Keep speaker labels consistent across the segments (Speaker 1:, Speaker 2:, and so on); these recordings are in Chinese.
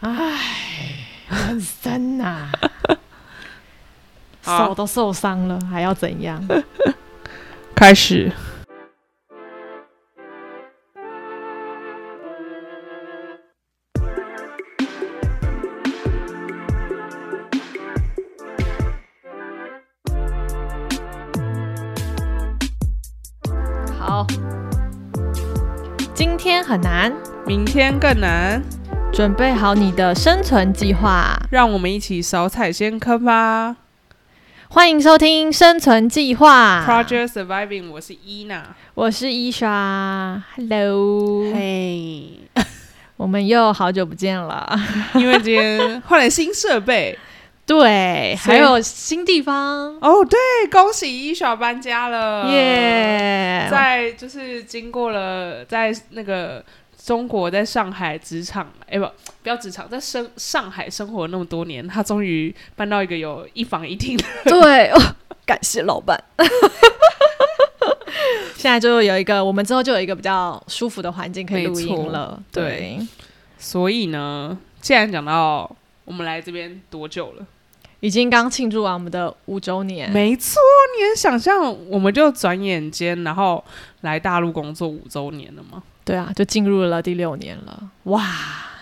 Speaker 1: 唉，人生呐、
Speaker 2: 好。
Speaker 1: 手都受伤了，还要怎样？
Speaker 2: 开始。
Speaker 1: 好，今天很难，
Speaker 2: 明天更难，
Speaker 1: 准备好你的生存计划。
Speaker 2: 让我们一起少踩先坑吧。
Speaker 1: 欢迎收听《生存计划》
Speaker 2: Project Surviving，我是伊娜。
Speaker 1: 我是伊莎，Hello，
Speaker 2: 嘿，
Speaker 1: 我们又好久不见了。
Speaker 2: 因为今天换了新设备
Speaker 1: 对，还有新地方，
Speaker 2: 哦，对，恭喜伊莎搬家了，
Speaker 1: 耶、
Speaker 2: 在就是经过了在那个中国在上海职场，哎、不，不要职场，在生上海生活那么多年，他终于搬到一个有一房一厅的。
Speaker 1: 对，哦，感谢老板。现在就有一个，我们之后就有一个比较舒服的环境可以录音了。对，
Speaker 2: 所以呢，既然讲到我们来这边多久了？
Speaker 1: 已经刚庆祝完我们的五周年。
Speaker 2: 没错，你能想象，我们就转眼间，然后来大陆工作五周年了吗？
Speaker 1: 对啊，就进入了第六年了。哇，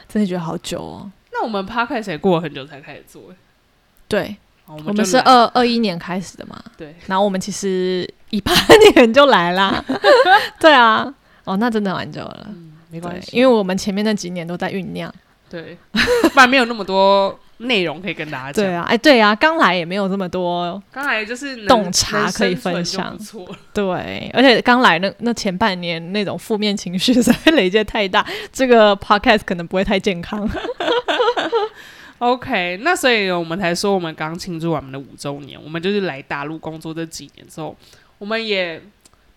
Speaker 1: 真的觉得好久哦。
Speaker 2: 那我们 podcast 也过了很久才开始做，
Speaker 1: 对，
Speaker 2: 我
Speaker 1: 我
Speaker 2: 们
Speaker 1: 是二二一年开始的嘛，
Speaker 2: 对，
Speaker 1: 然后我们其实一八年就来啦。对啊，哦，那真的蛮久了。
Speaker 2: 嗯，没关系，
Speaker 1: 对，因为我们前面那几年都在酝酿。
Speaker 2: 对，不然没有那么多内容可以跟大家讲。
Speaker 1: 对啊，哎，对啊，刚来也没有这么多
Speaker 2: 刚来就是能
Speaker 1: 洞察可以分享
Speaker 2: 错。
Speaker 1: 对，而且刚来那那前半年那种负面情绪实在累积太大，这个 podcast 可能不会太健康。
Speaker 2: OK，那所以我们才说我们刚庆祝完我们的五周年，我们就是来大陆工作这几年之后，我们也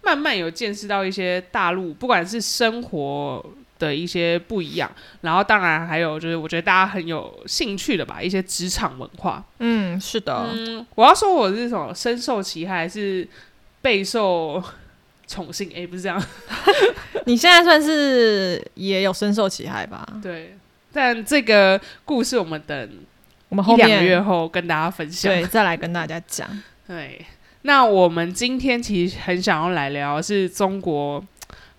Speaker 2: 慢慢有见识到一些大陆不管是生活的一些不一样，然后当然还有就是我觉得大家很有兴趣的吧，一些职场文化。
Speaker 1: 嗯，是的，
Speaker 2: 嗯，我要说我是什么深受其害，还是备受宠幸？诶，不是这样，
Speaker 1: 你现在算是也有深受其害吧？
Speaker 2: 对。但这个故事我们等
Speaker 1: 我们后
Speaker 2: 一两个月后跟大家分享。
Speaker 1: 对再来跟大家讲。
Speaker 2: 对，那我们今天其实很想要来聊的是中国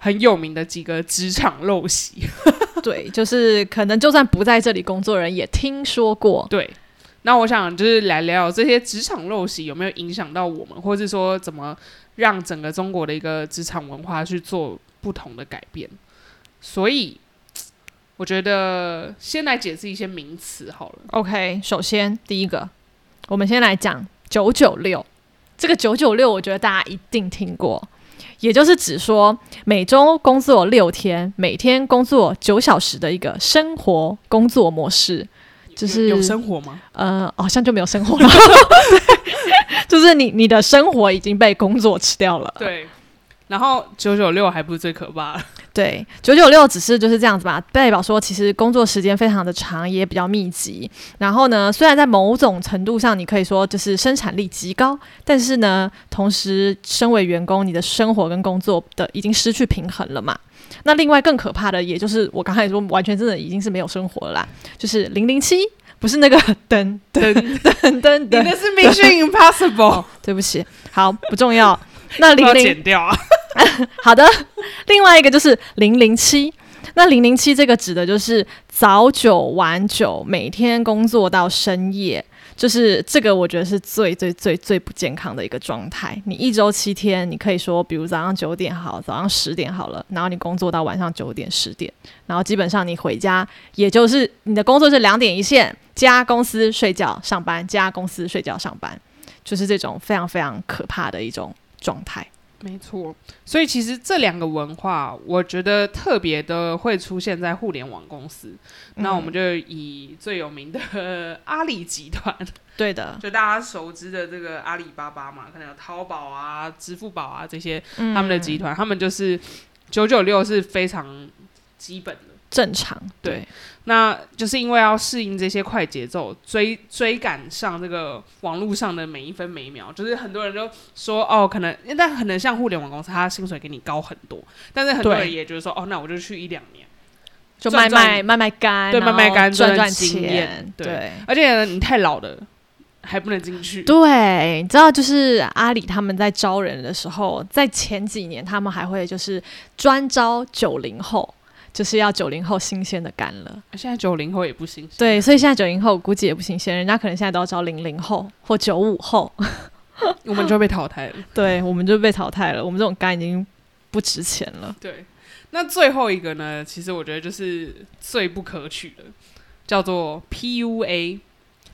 Speaker 2: 很有名的几个职场陋习。
Speaker 1: 对，就是可能就算不在这里工作的人也听说过。
Speaker 2: 对，那我想就是来聊聊这些职场陋习有没有影响到我们，或是说怎么让整个中国的一个职场文化去做不同的改变。所以，我觉得先来解释一些名词好了。
Speaker 1: OK，首先第一个，我们先来讲九九六。这个九九六，我觉得大家一定听过，也就是指说每周工作六天，每天工作九小时的一个生活工作模式。就是
Speaker 2: 有有生活吗？
Speaker 1: 呃，好像就没有生活了，对，就是你你的生活已经被工作吃掉了。
Speaker 2: 对。然后九九六还不是最可怕的，
Speaker 1: 对，九九六只是就是这样子吧，代表说其实工作时间非常的长，也比较密集。然后呢，虽然在某种程度上你可以说就是生产力极高，但是呢，同时身为员工，你的生活跟工作的已经失去平衡了嘛。那另外更可怕的，也就是我刚才说，完全真的已经是没有生活了啦，就是零零七，不是那个噔噔噔噔
Speaker 2: 你
Speaker 1: 噔，
Speaker 2: 那是 Mission Impossible，
Speaker 1: 对不起，好不重要。那
Speaker 2: 要
Speaker 1: 零零
Speaker 2: 剪掉啊。
Speaker 1: 好的，另外一个就是零零七。那零零七这个指的就是早九晚九，每天工作到深夜，就是这个我觉得是最最最最不健康的一个状态。你一周七天，你可以说，比如早上九点好，早上十点好了，然后你工作到晚上九点十点，然后基本上你回家，也就是你的工作是两点一线，加公司睡觉上班，加公司睡觉上班，就是这种非常非常可怕的一种状态。
Speaker 2: 没错，所以其实这两个文化，我觉得特别的会出现在互联网公司。那我们就以最有名的 阿里集团，
Speaker 1: 对的，
Speaker 2: 就大家熟知的这个阿里巴巴嘛，可能有淘宝啊、支付宝啊这些
Speaker 1: 嗯
Speaker 2: 他们的集团，他们就是九九六是非常基本的。
Speaker 1: 正常，
Speaker 2: 对。
Speaker 1: 对，
Speaker 2: 那就是因为要适应这些快节奏，追追赶上这个网络上的每一分每一秒，就是很多人都说哦，可能但可能像互联网公司，他薪水给你高很多，但是很多人也就是说哦，那我就去一两年，
Speaker 1: 就卖卖卖卖干，
Speaker 2: 对卖卖干
Speaker 1: 赚赚
Speaker 2: 赚经验
Speaker 1: 钱，
Speaker 2: 对。
Speaker 1: 对。
Speaker 2: 而且你太老了还不能进去。
Speaker 1: 对，你知道，就是阿里他们在招人的时候，在前几年他们还会就是专招九零后，就是要九零后新鲜的干了。
Speaker 2: 现在九零后也不新鲜。
Speaker 1: 对，所以现在九零后估计也不新鲜，人家可能现在都要招零零后或九五后，
Speaker 2: 我们就被淘汰了。
Speaker 1: 对，我们就被淘汰了。我们这种干已经不值钱了。
Speaker 2: 对，那最后一个呢，其实我觉得就是最不可取的，叫做 PUA。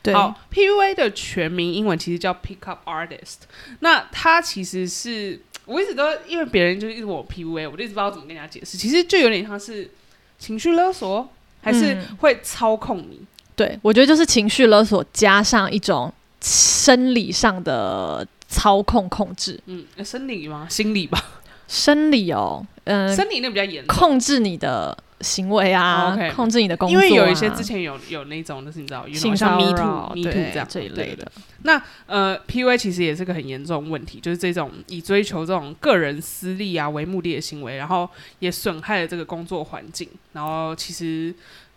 Speaker 1: 对，
Speaker 2: 好，PUA 的全名英文其实叫 Pickup Artist。那它其实是我一直都因为别人就一直问我 PUA，我就一直不知道怎么跟人家解释。其实就有点像是情绪勒索，还是
Speaker 1: 嗯
Speaker 2: 会操控你。
Speaker 1: 对，我觉得就是情绪勒索加上一种生理上的操控控制，
Speaker 2: 嗯，生理吗？心理吧。
Speaker 1: 生理哦，嗯、
Speaker 2: 生理那比较严重。
Speaker 1: 控制你的行为啊，控制你的工作、啊，
Speaker 2: 因为有一些之前有有那种，就是你知道，
Speaker 1: 性
Speaker 2: 像
Speaker 1: 骚
Speaker 2: Me
Speaker 1: 扰
Speaker 2: Too、Me Too 这样
Speaker 1: 这一类的。
Speaker 2: 那呃，PUA 其实也是个很严重的问题，就是这种以追求这种个人私利啊为目的的行为，然后也损害了这个工作环境，然后其实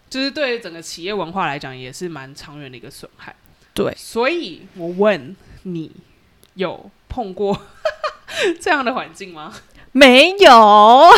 Speaker 2: 就是对整个企业文化来讲也是蛮长远的一个损害。
Speaker 1: 对
Speaker 2: 所以我问你，有碰过 这样的环境吗？
Speaker 1: 没有，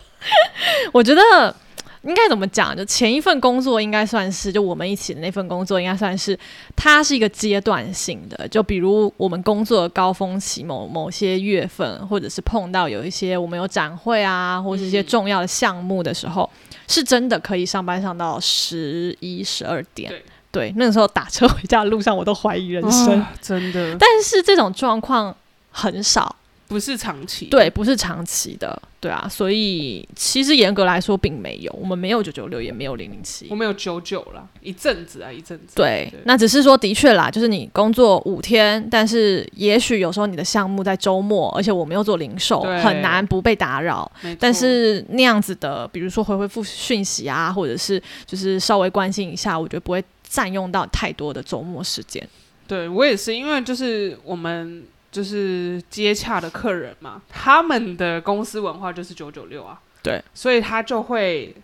Speaker 1: 我觉得应该怎么讲？就前一份工作应该算是，就我们一起的那份工作应该算是，它是一个阶段性的。就比如我们工作的高峰期某某些月份，或者是碰到有一些我们有展会啊，或是一些
Speaker 2: 嗯
Speaker 1: 重要的项目的时候，是真的可以上班上到十一、十二点。
Speaker 2: 对
Speaker 1: 对，那个时候打车回家的路上，我都怀疑人生。
Speaker 2: 啊 真的，
Speaker 1: 但是这种状况很少，
Speaker 2: 不是长期。
Speaker 1: 对，不是长期的，对啊，所以其实严格来说并没有，我们没有九九六，也没有零零七
Speaker 2: 我。们有九九啦，一阵子啊，一阵子。
Speaker 1: 对，那只是说的确啦，就是你工作五天，但是也许有时候你的项目在周末，而且我们又做零售，很难不被打扰。但是那样子的，比如说回回复讯息啊，或者是就是稍微关心一下，我觉得不会占用到太多的周末时间。
Speaker 2: 对我也是，因为就是我们就是接洽的客人嘛，他们的公司文化就是九九六啊，
Speaker 1: 对，
Speaker 2: 所以他就会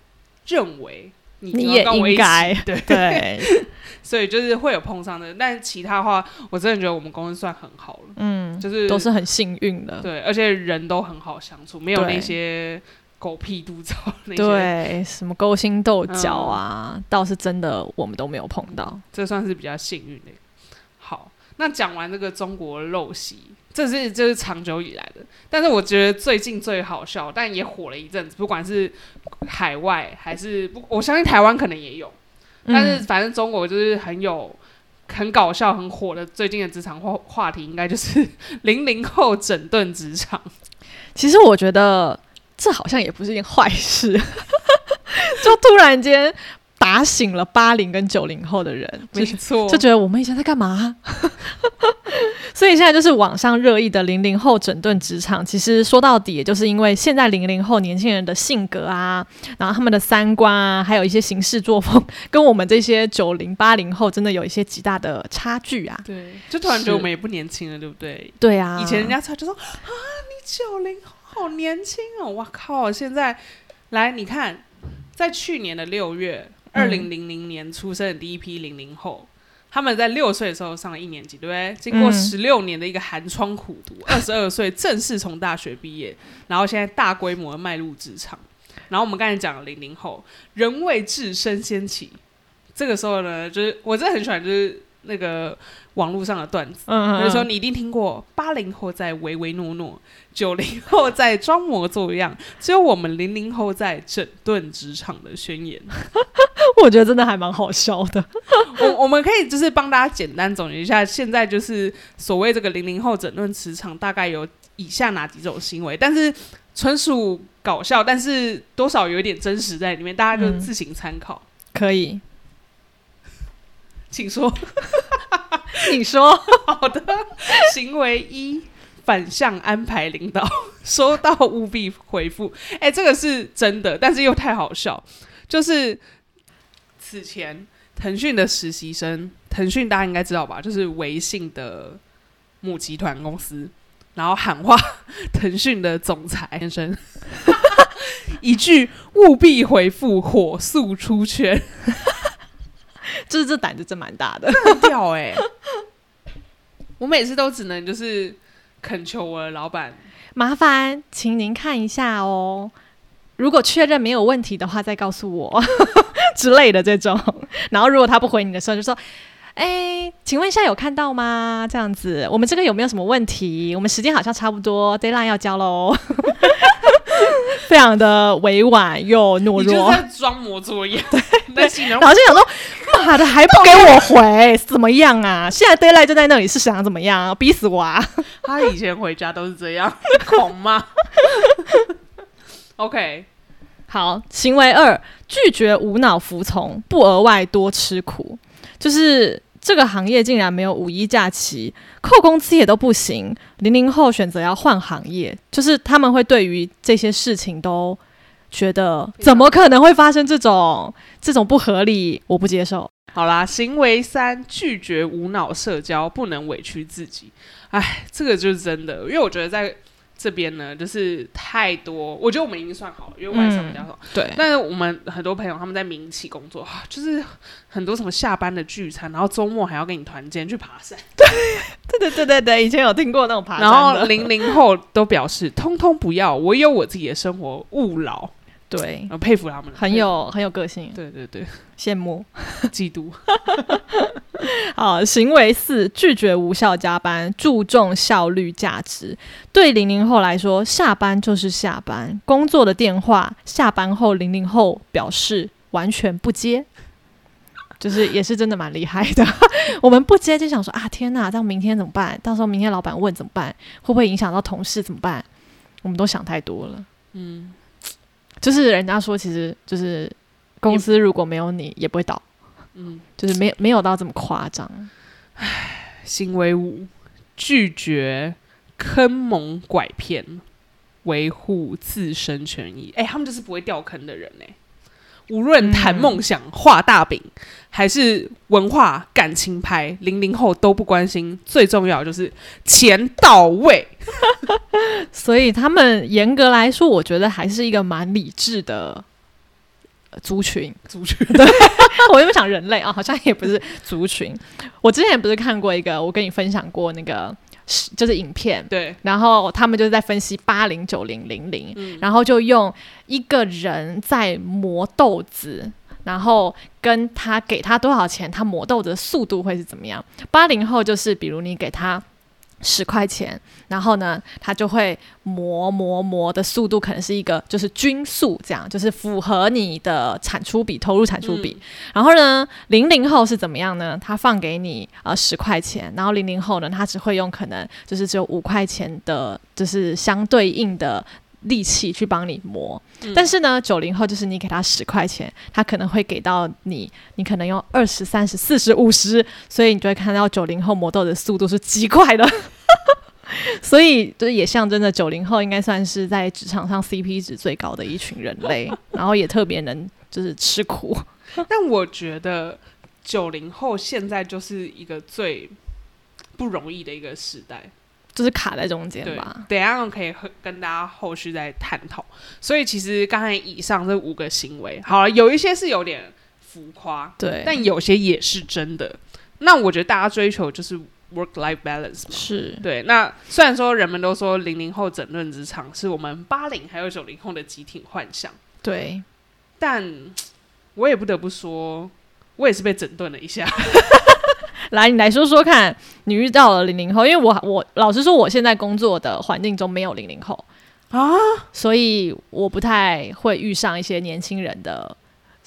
Speaker 2: 认为你
Speaker 1: 你也应该
Speaker 2: 对，
Speaker 1: 对，
Speaker 2: 所以就是会有碰上的，但其他话我真的觉得我们公司算很好了，
Speaker 1: 嗯，
Speaker 2: 就是
Speaker 1: 都是很幸运的。
Speaker 2: 对，而且人都很好相处，没有那些狗屁嘟糟 那些，
Speaker 1: 对，什么勾心斗角
Speaker 2: 嗯
Speaker 1: 啊，倒是真的我们都没有碰到。
Speaker 2: 这算是比较幸运的。好，那讲完这个中国陋习，这是这是长久以来的，但是我觉得最近最好笑，但也火了一阵子，不管是海外还是不，我相信台湾可能也有，但是
Speaker 1: 嗯
Speaker 2: 反正中国就是很有。很搞笑、很火的最近的职场话话题，应该就是 零零后整顿职场。
Speaker 1: 其实我觉得这好像也不是一件坏事，就突然间打醒了八零跟九零后的人，没
Speaker 2: 错
Speaker 1: 就觉得我们以前在干嘛？所以现在就是网上热议的零零后整顿职场，其实说到底，也就是因为现在零零后年轻人的性格啊，然后他们的三观啊，还有一些行事作风，跟我们这些九零八零后真的有一些极大的差距啊。
Speaker 2: 对，就突然觉得我们也不年轻了，对不对？
Speaker 1: 对啊，
Speaker 2: 以前人家才就说啊，你九零好年轻哦！哇靠！现在来你看，在去年的六月，二
Speaker 1: 嗯
Speaker 2: 零零零年出生的第一批零零后，他们在六岁的时候上了一年级，对不对？经过
Speaker 1: 嗯
Speaker 2: 十六年的一个寒窗苦读，二十二岁正式从大学毕业，然后现在大规模的迈入职场。然后我们刚才讲了零零后，人未至身先起。这个时候呢，就是我真的很喜欢，就是那个网络上的段子。
Speaker 1: 嗯，嗯
Speaker 2: 比如说，
Speaker 1: 嗯
Speaker 2: 你一定听过八零后在唯唯诺诺，九零后在装模作样，只有我们零零后在整顿职场的宣言。
Speaker 1: 我觉得真的还蛮好笑的。
Speaker 2: 我我们可以就是帮大家简单总结一下，现在就是所谓这个零零后整顿职场，大概有以下哪几种行为，但是纯属搞笑，但是多少有一点真实在里面，大家就
Speaker 1: 嗯
Speaker 2: 自行参考。
Speaker 1: 可以，
Speaker 2: 请说。
Speaker 1: 你说，
Speaker 2: 好的，行为一。反向安排领导，收到务必回复。哎、这个是真的，但是又太好笑。就是此前腾讯的实习生，腾讯大家应该知道吧？就是微信的母集团公司，然后喊话 腾讯的总裁先生，一句务必回复，火速出圈，
Speaker 1: 就是这胆子真蛮大的。
Speaker 2: 很屌哎、我每次都只能就是恳求我的老板，
Speaker 1: 麻烦请您看一下哦，如果确认没有问题的话，再告诉我之类的这种。然后如果他不回你的时候，就说。哎，请问一下有看到吗？这样子，我们这个有没有什么问题？我们时间好像差不多，deadline 要交喽。非常的委婉又懦
Speaker 2: 你就在装模作样，在形容
Speaker 1: 然后就想说，妈的还不给我回，怎么样啊？现在 deadline 就在那里，是想怎么样？逼死我啊！
Speaker 2: 他以前回家都是这样，狂吗。OK，
Speaker 1: 好，行为二，拒绝无脑服从，不额外多吃苦，就是这个行业竟然没有五一假期，扣工资也都不行。零零后选择要换行业，就是他们会对于这些事情都觉得怎么可能会发生这种这种不合理，我不接受。
Speaker 2: 好啦，行为三，拒绝无脑社交，不能委屈自己。哎，这个就是真的，因为我觉得在这边呢，就是太多，我觉得我们已经算好了，因为晚上比较少。
Speaker 1: 对，
Speaker 2: 但是我们很多朋友他们在民企工作，啊 就是很多什么下班的聚餐，然后周末还要跟你团建去爬山，
Speaker 1: 对对对对对对，以前有听过那种爬山然，
Speaker 2: 后零零后都表示通通不要，我有我自己的生活，勿扰。
Speaker 1: 对，
Speaker 2: 我佩服他们，
Speaker 1: 很有很有个性，
Speaker 2: 对对对，
Speaker 1: 羡慕。
Speaker 2: 嫉妒。
Speaker 1: 好，行为四，拒绝无效加班，注重效率价值。对零零后来说，下班就是下班，工作的电话下班后，零零后表示完全不接。就是也是真的蛮厉害的，我们不接就想说啊，天哪，这样明天怎么办？到时候明天老板问怎么办？会不会影响到同事怎么办？我们都想太多了。
Speaker 2: 嗯，
Speaker 1: 就是人家说，其实就是公司如果没有你，也不会倒。
Speaker 2: 嗯，
Speaker 1: 就是没没有到这么夸张。
Speaker 2: 行为五，拒绝坑蒙拐骗，维护自身权益。哎、他们就是不会掉坑的人哎、无论谈梦想、画大饼，还是文化、感情牌，零零后都不关心。最重要就是钱到位。
Speaker 1: 所以他们严格来说，我觉得还是一个蛮理智的呃族群。
Speaker 2: 族群
Speaker 1: 我原本想人类啊，好像也不是族群。我之前不是看过一个，我跟你分享过那个，是就是影片，
Speaker 2: 对，
Speaker 1: 然后他们就是在分析八零九零零零，
Speaker 2: 嗯
Speaker 1: 然后就用一个人在磨豆子。然后跟他给他多少钱，他磨豆子的速度会是怎么样？八零后就是，比如你给他十块钱，然后呢，他就会磨磨磨的速度可能是一个就是均速，这样就是符合你的产出比、投入产出比。然后呢，零零后是怎么样呢？他放给你呃十块钱，然后零零后呢，他只会用可能就是只有五块钱的，就是相对应的。力气去帮你磨，但是呢，九零后就是你给他十块钱，他可能会给到你，你可能用二十三十、四十、五十，所以你就会看到九零后磨豆的速度是极快的。所以，就是也象征着九零后应该算是在职场上 CP 值最高的一群人类，然后也特别能就是吃苦。
Speaker 2: 但我觉得九零后现在就是一个最不容易的一个时代。
Speaker 1: 就是卡在中间
Speaker 2: 对
Speaker 1: 吧。，
Speaker 2: 等一下可以跟大家后续再探讨。所以其实刚才以上这五个行为，好了，有一些是有点浮夸，
Speaker 1: 对，
Speaker 2: 但有些也是真的。那我觉得大家追求就是 work life balance 嘛。
Speaker 1: 是
Speaker 2: 对，那虽然说人们都说零零后整顿职场是我们八零还有九零后的集体幻想，
Speaker 1: 对，
Speaker 2: 但我也不得不说，我也是被整顿了一下。
Speaker 1: 来，你来说说看，你遇到了零零后，因为我我老实说，我现在工作的环境中没有零零后
Speaker 2: 啊，
Speaker 1: 所以我不太会遇上一些年轻人的，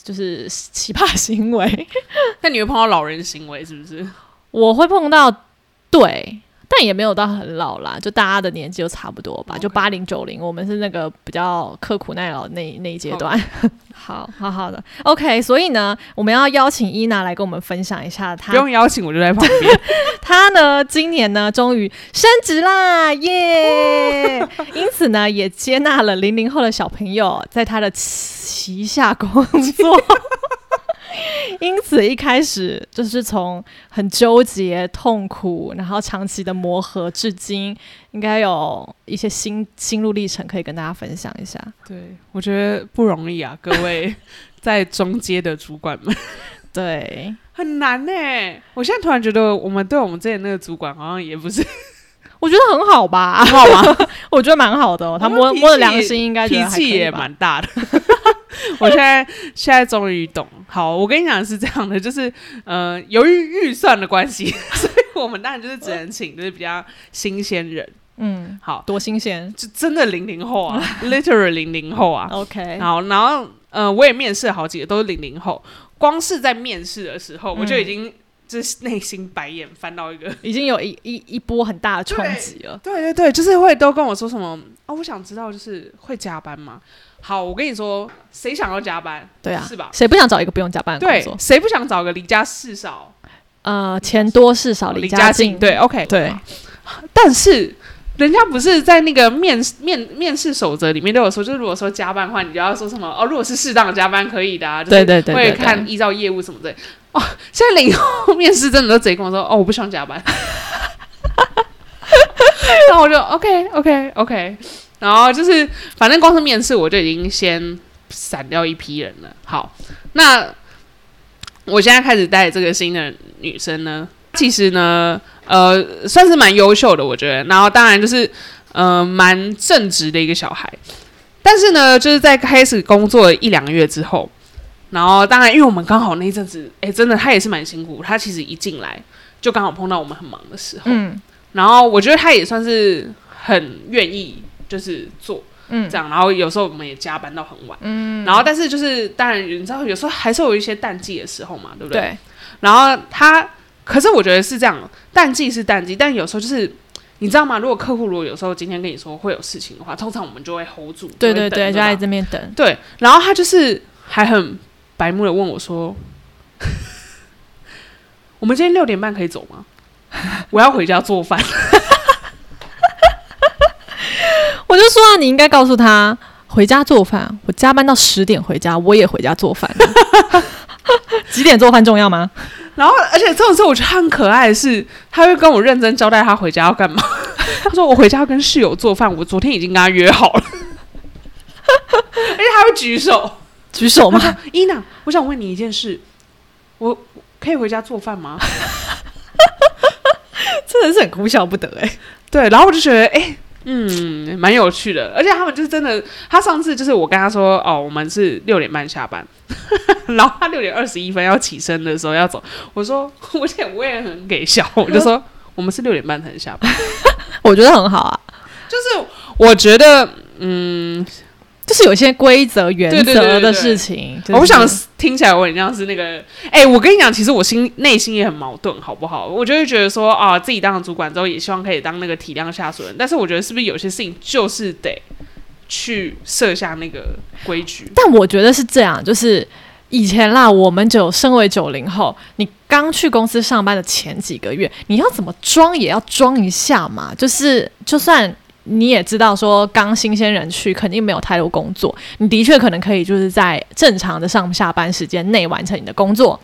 Speaker 1: 就是奇葩行为。
Speaker 2: 那你会碰到老人行为是不是？
Speaker 1: 我会碰到，对，但也没有到很老啦，就大家的年纪都差不多吧，就八零九零，我们是那个比较刻苦耐劳的那那一阶段。好好好的，OK，所以呢，我们要邀请伊娜来跟我们分享一下她
Speaker 2: 不用邀请，我就在旁边。
Speaker 1: 她呢，今年呢，终于升职啦，耶！因此呢，也接纳了零零后的小朋友在他的旗下工作。因此一开始就是从很纠结、痛苦，然后长期的磨合，至今应该有一些心心路历程可以跟大家分享一下。
Speaker 2: 对，我觉得不容易啊，各位 在中阶的主管们
Speaker 1: 对，
Speaker 2: 很难呢、我现在突然觉得，我们对我们之前那个主管好像也不是
Speaker 1: 我觉得很好吧，
Speaker 2: 很好吗？
Speaker 1: 我觉得蛮好的哦。他摸摸着良心，应该觉
Speaker 2: 脾气也蛮大的。我现在现在终于懂。好，我跟你讲是这样的，就是呃，由于预算的关系，所以我们当然就是只能请就是比较新鲜人。
Speaker 1: 嗯，
Speaker 2: 好，
Speaker 1: 多新鲜。
Speaker 2: 就真的零零后啊，literally 零零后啊。
Speaker 1: OK，
Speaker 2: 好，然后呃，我也面试了好几个，都是零零后。光是在面试的时候，我就已
Speaker 1: 嗯
Speaker 2: 经就是内心白眼翻到一个。
Speaker 1: 已经有一一一波很大的冲击了。
Speaker 2: 对对对，就是会都跟我说什么哦，我想知道就是会加班吗？好，我跟你说，谁想要加班？
Speaker 1: 对啊，
Speaker 2: 是吧？
Speaker 1: 谁不想找一个不用加班的工
Speaker 2: 对
Speaker 1: 作，？
Speaker 2: 谁不想找个离家事少、
Speaker 1: 呃，钱多事少，离
Speaker 2: 离家
Speaker 1: 近。
Speaker 2: 对，OK，
Speaker 1: 对，
Speaker 2: 但是人家不是在那个面面面试守则里面都有说，就是如果说加班的话，你就要说什么哦，如果是适当的加班可以的啊，
Speaker 1: 对对对对
Speaker 2: 会看依照业务什么的。哦，现在零后面试真的都直接跟我说，哦，我不想加班。然后我就 OK OK OK，然后就是反正光是面试我就已经先闪掉一批人了。好，那我现在开始带这个新的女生呢，其实呢，呃，算是蛮优秀的，我觉得。然后当然就是呃蛮正直的一个小孩，但是呢，就是在开始工作一两个月之后，然后当然因为我们刚好那一阵子，哎，真的他也是蛮辛苦，他其实一进来就刚好碰到我们很忙的时候，
Speaker 1: 嗯
Speaker 2: 然后我觉得他也算是很愿意就是做
Speaker 1: 嗯
Speaker 2: 这样，然后有时候我们也加班到很晚，
Speaker 1: 嗯，
Speaker 2: 然后但是就是当然你知道有时候还是有一些淡季的时候嘛，对不对？
Speaker 1: 对，
Speaker 2: 然后他，可是我觉得是这样，淡季是淡季，但有时候就是你知道吗？如果客户如果有时候今天跟你说会有事情的话，通常我们就会 hold 住，
Speaker 1: 对对对，就在这边等。
Speaker 2: 对。然后他就是还很白目的问我说：“ 我们今天六点半可以走吗？我要回家做饭。
Speaker 1: 我就说啊，你应该告诉他回家做饭。我加班到十点回家，我也回家做饭。几点做饭重要吗？”
Speaker 2: 然后，而且这种时候我觉得他很可爱的是，他会跟我认真交代他回家要干嘛。他说：“我回家要跟室友做饭，我昨天已经跟他约好了。”而且他会举手。
Speaker 1: 举手吗？
Speaker 2: 伊娜，我想问你一件事，我可以回家做饭吗？
Speaker 1: 真的是很哭笑不得哎、
Speaker 2: 对，然后我就觉得，哎、嗯，蛮有趣的，而且他们就是真的，他上次就是我跟他说，哦，我们是六点半下班，然后他六点二十一分要起身的时候要走，我说，我也我也很给笑，我就说 我们是六点半才能下班，
Speaker 1: 我觉得很好啊，
Speaker 2: 就是我觉得，嗯，
Speaker 1: 就是有些规则原则的事情。
Speaker 2: 我不想听起来我很像是那个，哎、我跟你讲，其实我心内心也很矛盾，好不好？我就会觉得说，啊，自己当了主管之后，也希望可以当那个体谅下属人，但是我觉得是不是有些事情就是得去设下那个规矩？
Speaker 1: 但我觉得是这样，就是以前啦，我们就身为九零后，你刚去公司上班的前几个月，你要怎么装也要装一下嘛。就是就算你也知道说刚新鲜人去肯定没有太多工作，你的确可能可以就是在正常的上下班时间内完成你的工作。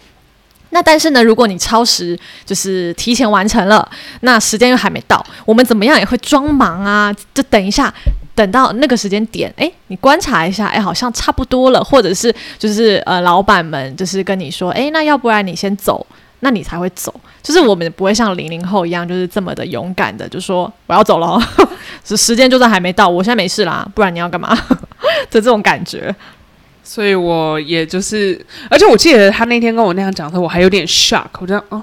Speaker 1: 那但是呢，如果你超时，就是提前完成了，那时间又还没到，我们怎么样也会装忙啊？就等一下，等到那个时间点，哎，你观察一下，哎，好像差不多了，或者是就是呃，老板们就是跟你说，哎，那要不然你先走，那你才会走。就是我们不会像零零后一样，就是这么的勇敢的，就说我要走了 时间就算还没到，我现在没事啦，不然你要干嘛 的这种感觉。
Speaker 2: 所以我也就是，而且我记得他那天跟我那样讲的时候，我还有点 shock，我就哦，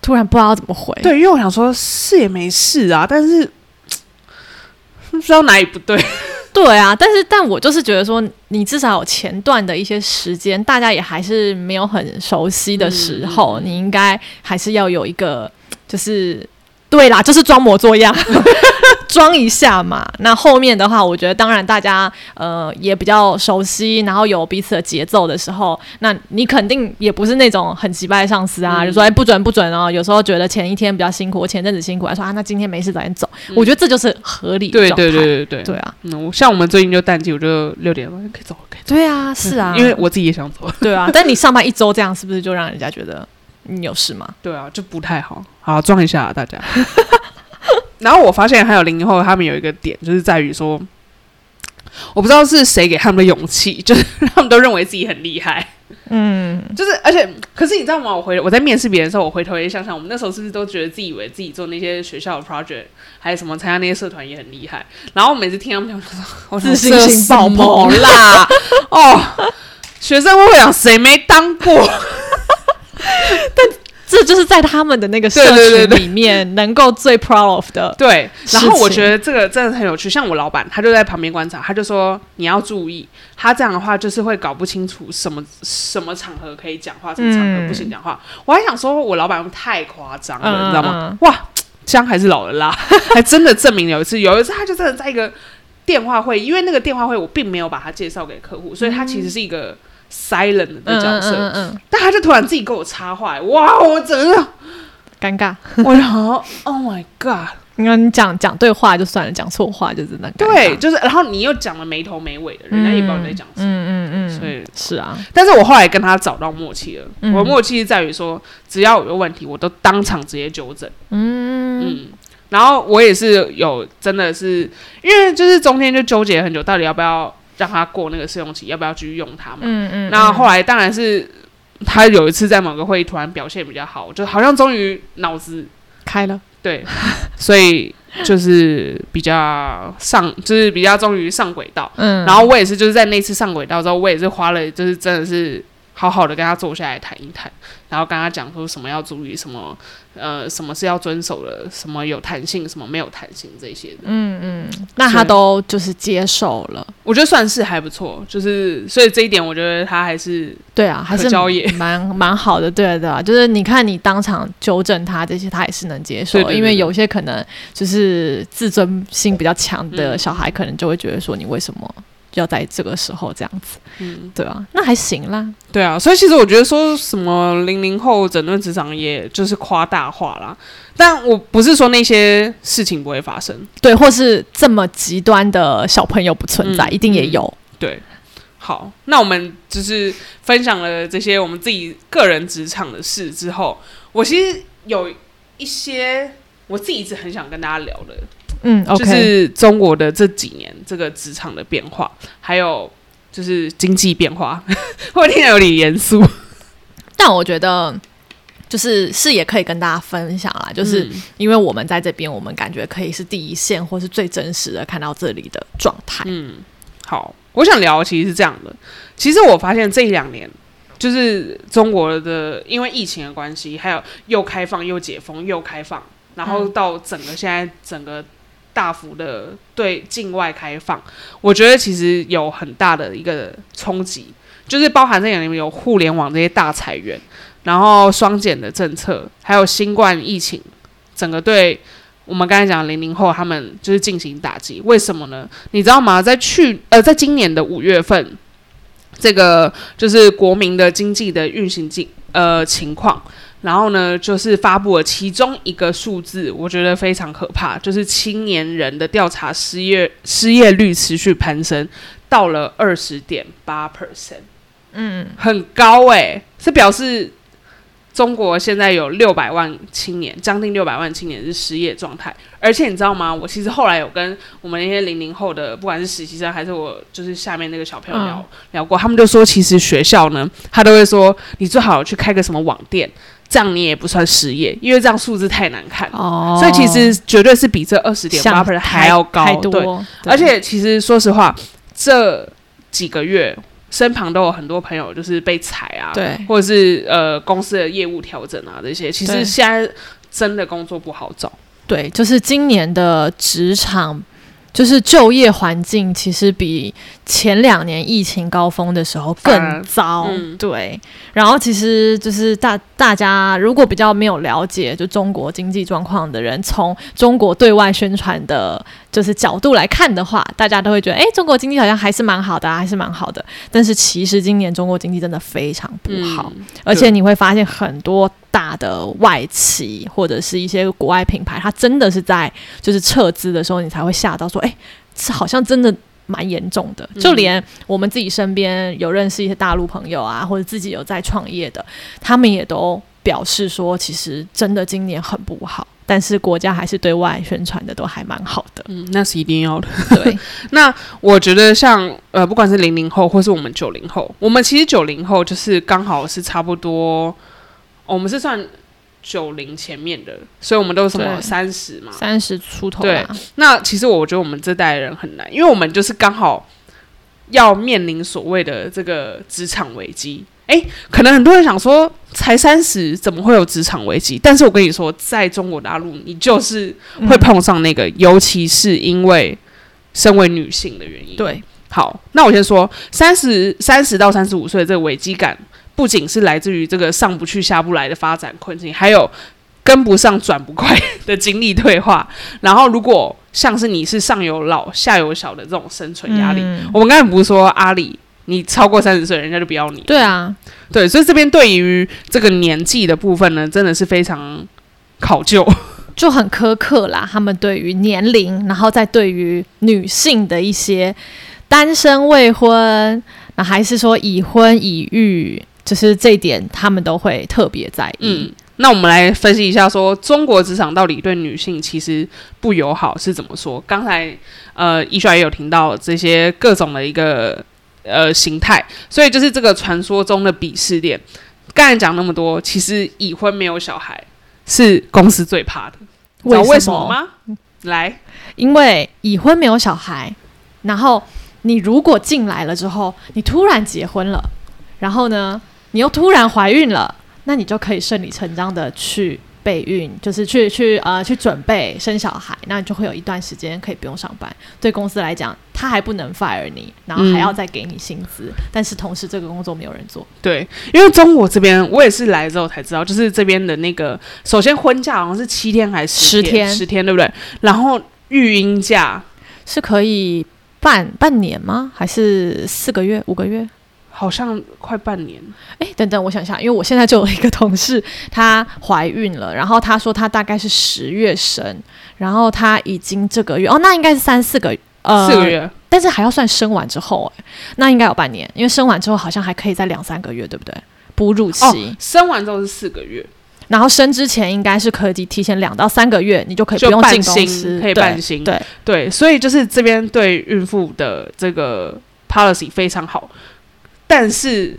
Speaker 1: 突然不知道怎么回，
Speaker 2: 对，因为我想说是也没事啊，但是 不知道哪里不对。
Speaker 1: 对啊，但是但我就是觉得说，你至少有前段的一些时间，大家也还是没有很熟悉的时候，你应该还是要有一个就是对啦，就是装模作样，装一下嘛。那后面的话，我觉得当然大家呃也比较熟悉，然后有彼此的节奏的时候，那你肯定也不是那种很急败的上司啊，
Speaker 2: 嗯
Speaker 1: 就说哎不准不准哦。有时候觉得前一天比较辛苦，前阵子辛苦，还说啊那今天没事早点走。我觉得这就是合理的
Speaker 2: 对。对对对对
Speaker 1: 对啊，
Speaker 2: 嗯，我像我们最近就淡季，我就六点半可以走了，可以走
Speaker 1: 对啊，是啊，
Speaker 2: 因为我自己也想走。
Speaker 1: 对啊，但你上班一周这样，是不是就让人家觉得你有事吗？
Speaker 2: 对啊，就不太好。好，装一下、啊、大家。然后我发现还有零零后，他们有一个点，就是在于说，我不知道是谁给他们的勇气，就是他们都认为自己很厉害。
Speaker 1: 嗯，
Speaker 2: 就是，而且，可是你知道吗？我回我在面试别人的时候，我回头也想想，我们那时候是不是都觉得自己以为自己做那些学校的 project，还有什么参加那些社团也很厉害？然后我每次听他们讲，就说我
Speaker 1: 自信心爆棚
Speaker 2: 啦！哦，学生会会长谁没当过？
Speaker 1: 这就是在他们的那个社群里面能够最 proud of 的。
Speaker 2: 对，然后我觉得这个真的很有趣。像我老板，他就在旁边观察，他就说你要注意，他这样的话就是会搞不清楚什么什么场合可以讲话，什么场合不行讲话。我还想说，我老板太夸张了，
Speaker 1: 嗯
Speaker 2: 你知道吗？
Speaker 1: 嗯
Speaker 2: 哇，姜还是老的辣，还真的证明有一次，有一次他就真的在一个电话会，因为那个电话会我并没有把他介绍给客户，所以他其实是一个 silent 的角色，
Speaker 1: 嗯嗯嗯嗯
Speaker 2: 但他就突然自己给我插话，哇，我整个
Speaker 1: 嗯，尴尬。
Speaker 2: 我然后，Oh my god！
Speaker 1: 你看你讲讲对话就算了，讲错话就是那个
Speaker 2: 对，，就是，然后你又讲了没头没尾的，人家也不知道你在讲什么。
Speaker 1: 嗯嗯嗯，
Speaker 2: 所以，
Speaker 1: 是啊，
Speaker 2: 但是我后来跟他找到默契了。
Speaker 1: 嗯
Speaker 2: 我的默契是在于说，只要有问题，我都当场直接纠正。
Speaker 1: 嗯
Speaker 2: 嗯，然后我也是有真的是，因为就是中间就纠结很久，到底要不要让他过那个试用期，要不要继续用它嘛？
Speaker 1: 嗯嗯，
Speaker 2: 那后来当然是他有一次在某个会议突然表现比较好，就好像终于脑子
Speaker 1: 开了，
Speaker 2: 对，所以就是比较上，就是比较终于上轨道。
Speaker 1: 嗯，
Speaker 2: 然后我也是就是在那次上轨道之后，我也是花了，就是真的是好好的跟他坐下来谈一谈，然后跟他讲说什么要注意，什么呃什么是要遵守的，什么有弹性，什么没有弹性这些的。
Speaker 1: 嗯嗯，那他都就是接受了，
Speaker 2: 我觉得算是还不错，就是所以这一点我觉得他还是
Speaker 1: 对啊，还是蛮蛮好的，对啊对啊，就是你看你当场纠正他这些，他也是能接受，因为有些可能就是自尊心比较强的
Speaker 2: 嗯。
Speaker 1: 小孩，可能就会觉得说你为什么要在这个时候这样子，
Speaker 2: 嗯。
Speaker 1: 对啊，那还行啦，
Speaker 2: 对啊，所以其实我觉得说什么零零后整顿职场，也就是夸大化啦。但我不是说那些事情不会发生，
Speaker 1: 对，或是这么极端的小朋友不存在，
Speaker 2: 嗯
Speaker 1: 一定也有，
Speaker 2: 对。好，那我们就是分享了这些我们自己个人职场的事之后，我其实有一些我自己一直很想跟大家聊的，
Speaker 1: 嗯
Speaker 2: 就是中国的这几年这个职场的变化，还有就是经济变化，会听起来有点严肃？
Speaker 1: 但我觉得。就是是也可以跟大家分享啦，就是
Speaker 2: 嗯
Speaker 1: 因为我们在这边，我们感觉可以是第一线或是最真实的看到这里的状态。
Speaker 2: 嗯，好，我想聊其实是这样的。其实我发现这一两年，就是中国的因为疫情的关系，还有又开放又解封又开放，然后到整个现在整个大幅的对境外开放，我觉得其实有很大的一个冲击，就是包含这里面有互联网这些大裁员，然后双减的政策，还有新冠疫情，整个对。我们刚才讲零零后，他们就是进行打击，为什么呢？你知道吗？在去呃，在今年的五月份，这个就是国民的经济的运行情呃情况，然后呢，就是发布了其中一个数字，我觉得非常可怕，就是青年人的调查失业失业率持续攀升，到了二十点八 percent，
Speaker 1: 嗯，
Speaker 2: 很高诶、这表示中国现在有六百万青年，将近六百万青年是失业状态。而且你知道吗？我其实后来有跟我们那些零零后的，不管是实习生还是我就是下面那个小朋友聊、
Speaker 1: 嗯
Speaker 2: 聊过，他们就说，其实学校呢，他都会说，你最好去开个什么网店，这样你也不算失业，因为这样数字太难看。
Speaker 1: 哦
Speaker 2: 所以其实绝对是比这二十点八还要高，对。
Speaker 1: 对
Speaker 2: 而且其实说实话，这几个月身旁都有很多朋友就是被裁啊，
Speaker 1: 对
Speaker 2: 或者是呃公司的业务调整啊这些，其实
Speaker 1: 对
Speaker 2: 现在真的工作不好找。
Speaker 1: 对，就是今年的职场。就是就业环境其实比前两年疫情高峰的时候更糟，
Speaker 2: 嗯
Speaker 1: 对。然后其实就是大大家如果比较没有了解就中国经济状况的人，从中国对外宣传的就是角度来看的话，大家都会觉得，哎，中国经济好像还是蛮好的、啊，还是蛮好的。但是其实今年中国经济真的非常不好，
Speaker 2: 嗯
Speaker 1: 而且你会发现很多大的外企或者是一些国外品牌，它真的是在就是撤资的时候，你才会吓到说，哎，这好像真的。蛮严重的，就连我们自己身边有认识一些大陆朋友啊，或者自己有在创业的，他们也都表示说，其实真的今年很不好，但是国家还是对外宣传的都还蛮好的。
Speaker 2: 嗯，那是一定要的。
Speaker 1: 对，
Speaker 2: 那我觉得像呃，不管是零零后或是我们九零后，我们其实九零后就是刚好是差不多，哦我们是算九零前面的，所以我们都是什么三十嘛。
Speaker 1: 三十出头
Speaker 2: 对，那其实我觉得我们这代人很难，因为我们就是刚好要面临所谓的这个职场危机。诶，可能很多人想说，才三十怎么会有职场危机？但是我跟你说，在中国大陆，你就是会碰上那个，尤其是因为身为女性的原因。
Speaker 1: 对，
Speaker 2: 好，那我先说，三十三十到三十五岁这个危机感，不仅是来自于这个上不去下不来的发展困境，还有跟不上转不快的精力退化。然后，如果像是你是上有老下有小的这种生存压力，
Speaker 1: 嗯
Speaker 2: 我们刚才不是说阿里，你超过三十岁，人家就不要你。
Speaker 1: 对啊，
Speaker 2: 对，所以这边对于这个年纪的部分呢，真的是非常考究。
Speaker 1: 就很苛刻啦。他们对于年龄，然后再对于女性的一些单身未婚，那还是说已婚已育，就是这一点他们都会特别在意。
Speaker 2: 嗯，那我们来分析一下说中国职场到底对女性其实不友好是怎么说？刚才呃，一帅也有听到这些各种的一个呃形态，所以就是这个传说中的鄙视链。刚才讲那么多，其实已婚没有小孩是公司最怕的，你知道为什么吗？来，
Speaker 1: 因为已婚没有小孩，然后你如果进来了之后，你突然结婚了，然后呢，你又突然怀孕了，那你就可以顺理成章的去备孕，就是去去呃去准备生小孩，那你就会有一段时间可以不用上班。对公司来讲，他还不能 fire 你，然后还要再给你薪资，但是同时这个工作没有人做。
Speaker 2: 对，因为中国这边我也是来之后才知道，就是这边的那个，首先婚假好像是七天还是
Speaker 1: 十天
Speaker 2: 十天对不对？然后育婴假
Speaker 1: 是可以半半年吗？还是四个月、五个月？
Speaker 2: 好像快半年，
Speaker 1: 哎，等等，我想想，因为我现在就有一个同事，她怀孕了，然后她说她大概是十月生，然后她已经这个月哦，那应该是三四个呃
Speaker 2: 四个，月。
Speaker 1: 但是还要算生完之后，哎，那应该有半年，因为生完之后好像还可以再两三个月，对不对？哺乳期，
Speaker 2: 哦，生完之后是四个月，
Speaker 1: 然后生之前应该是可以提前两到三个月，你就可以不用进公司，
Speaker 2: 可以
Speaker 1: 对
Speaker 2: 半薪
Speaker 1: 对，
Speaker 2: 对，所以就是这边对孕妇的这个 policy 非常好，但是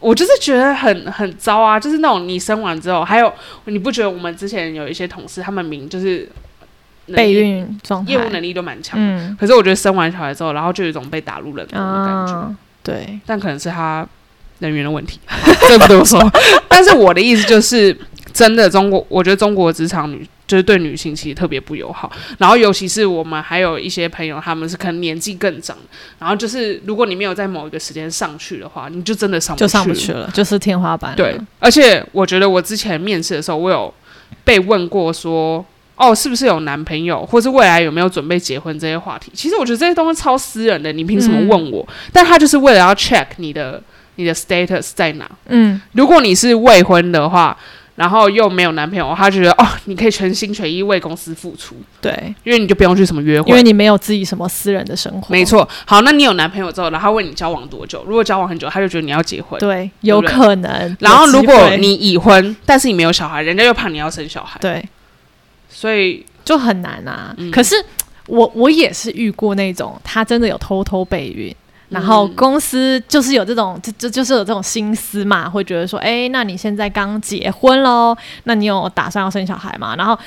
Speaker 2: 我就是觉得很很糟啊，就是那种你生完之后，还有你不觉得我们之前有一些同事，他们明就是
Speaker 1: 备孕状态，
Speaker 2: 业务能力都蛮强，
Speaker 1: 嗯。
Speaker 2: 可是我觉得生完小孩之后，然后就有一种被打入冷宫的感觉，
Speaker 1: 啊，对，
Speaker 2: 但可能是他人员的问题，这不多说。但是我的意思就是，真的中国，我觉得中国职场女就是对女性其实特别不友好。然后尤其是我们还有一些朋友，他们是可能年纪更长，然后就是如果你没有在某一个时间上去的话，你就真的上不
Speaker 1: 就上不
Speaker 2: 去了。
Speaker 1: 就是天花板，
Speaker 2: 对，而且我觉得我之前面试的时候，我有被问过说。哦，是不是有男朋友，或是未来有没有准备结婚这些话题？其实我觉得这些东西超私人的，你凭什么问我？但他就是为了要 check 你的你的 status 在哪。
Speaker 1: 嗯，
Speaker 2: 如果你是未婚的话，然后又没有男朋友，他觉得哦，你可以全心全意为公司付出，
Speaker 1: 对，
Speaker 2: 因为你就不用去什么约会。
Speaker 1: 因为你没有自己什么私人的生活，
Speaker 2: 没错，好，那你有男朋友之后，然后问你交往多久？如果交往很久，他就觉得你要结婚。
Speaker 1: 对，有可能。
Speaker 2: 然后如果你已婚，但是你没有小孩，人家又怕你要生小孩，
Speaker 1: 对，
Speaker 2: 所以
Speaker 1: 就很难啊。
Speaker 2: 嗯
Speaker 1: 可是我我也是遇过那种，他真的有偷偷备孕。然后
Speaker 2: 嗯
Speaker 1: 公司就是有这种，就就就是有这种心思嘛，会觉得说，哎，那你现在刚结婚喽，那你有打算要生小孩吗？然后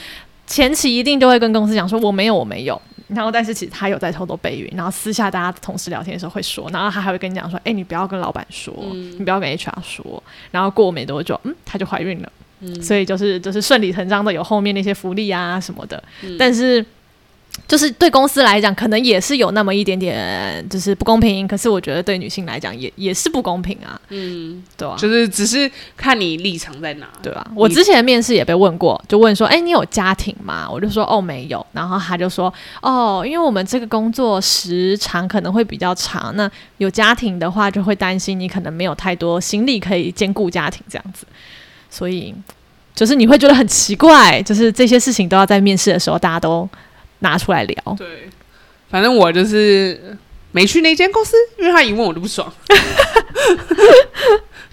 Speaker 1: 前期一定就会跟公司讲说，我没有，我没有。然后但是其实他有在偷偷备孕，然后私下大家同事聊天的时候会说，然后他还会跟你讲说，哎，你不要跟老板说，
Speaker 2: 嗯
Speaker 1: 你不要跟 HR 说。然后过没多久，嗯，她就怀孕了。
Speaker 2: 嗯
Speaker 1: 所以就是就是顺理成章的有后面那些福利啊什么的。
Speaker 2: 嗯
Speaker 1: 但是就是对公司来讲，可能也是有那么一点点就是不公平。可是我觉得对女性来讲，也也是不公平啊。嗯，对啊，
Speaker 2: 就是只是看你立场在哪，
Speaker 1: 对吧？我之前面试也被问过，就问说：“哎，你有家庭吗？”我就说：“哦，没有。”然后他就说：“哦，因为我们这个工作时长可能会比较长，那有家庭的话，就会担心你可能没有太多心力可以兼顾家庭这样子。所以，就是你会觉得很奇怪，就是这些事情都要在面试的时候大家都。”拿出来聊，
Speaker 2: 对，反正我就是没去那间公司，因为他一问我就不爽。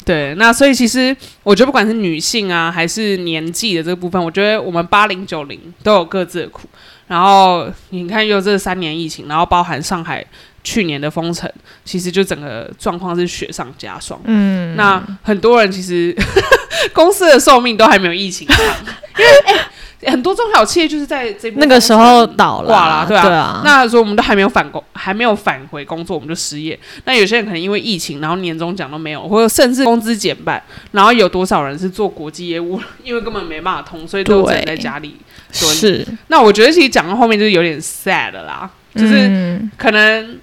Speaker 2: 对，那所以其实我觉得不管是女性啊，还是年纪的这个部分，我觉得我们八零九零都有各自的苦。然后你看，又这三年疫情，然后包含上海去年的封城，其实就整个状况是雪上加霜。嗯，那很多人其实 公司的寿命都还没有疫情长，因为。很多中小企业就是在这
Speaker 1: 那个时候倒
Speaker 2: 挂了，
Speaker 1: 对
Speaker 2: 啊。那时候我们都还没有返工，还没有返回工作，我们就失业。那有些人可能因为疫情，然后年终奖都没有，或者甚至工资减半。然后有多少人是做国际业务，因为根本没办法通，所以都只能在家里
Speaker 1: 是。
Speaker 2: 那我觉得其实讲到后面就是有点 sad 啦，就是可能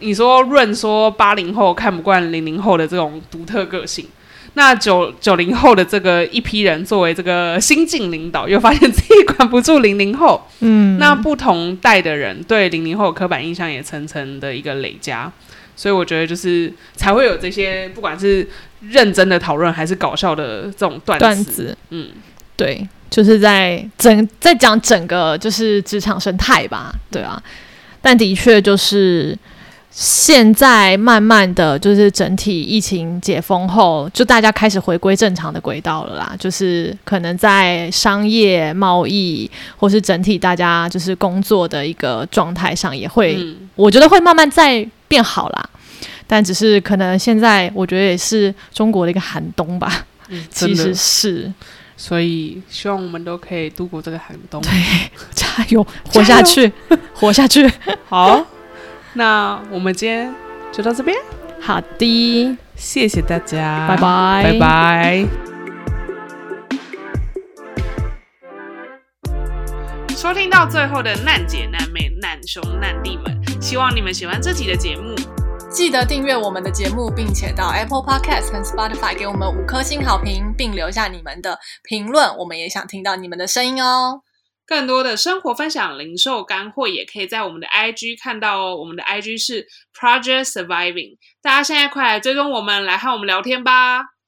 Speaker 2: 你说润说八零后看不惯零零后的这种独特个性。那九九零后的这个一批人作为这个新晋领导，又发现自己管不住零零后。嗯，那不同代的人对零零后刻板印象也层层的一个累加，所以我觉得就是才会有这些不管是认真的讨论还是搞笑的这种段
Speaker 1: 段子。嗯，对，就是在整在讲整个就是职场生态吧。对啊，但的确就是。现在慢慢的就是整体疫情解封后，就大家开始回归正常的轨道了啦。就是可能在商业贸易或是整体大家就是工作的一个状态上，也会我觉得会慢慢在变好啦。但只是可能现在我觉得也是中国的一个寒冬吧。嗯 其实是，
Speaker 2: 所以希望我们都可以度过这个寒冬。
Speaker 1: 对，加油，活下去，活下去，
Speaker 2: 好。那我们今天就到这边，
Speaker 1: 好的，
Speaker 2: 谢谢大家，
Speaker 1: 拜拜，
Speaker 2: 拜拜。收听到最后的难姐难妹难兄难弟们，希望你们喜欢这集的节目，
Speaker 1: 记得订阅我们的节目，并且到 Apple Podcast 和 Spotify 给我们五颗星好评，并留下你们的评论，我们也想听到你们的声音哦。
Speaker 2: 更多的生活分享、零售干货，也可以在我们的 IG 看到哦。我们的 IG 是 Project Surviving，大家现在快来追踪我们，来和我们聊天吧。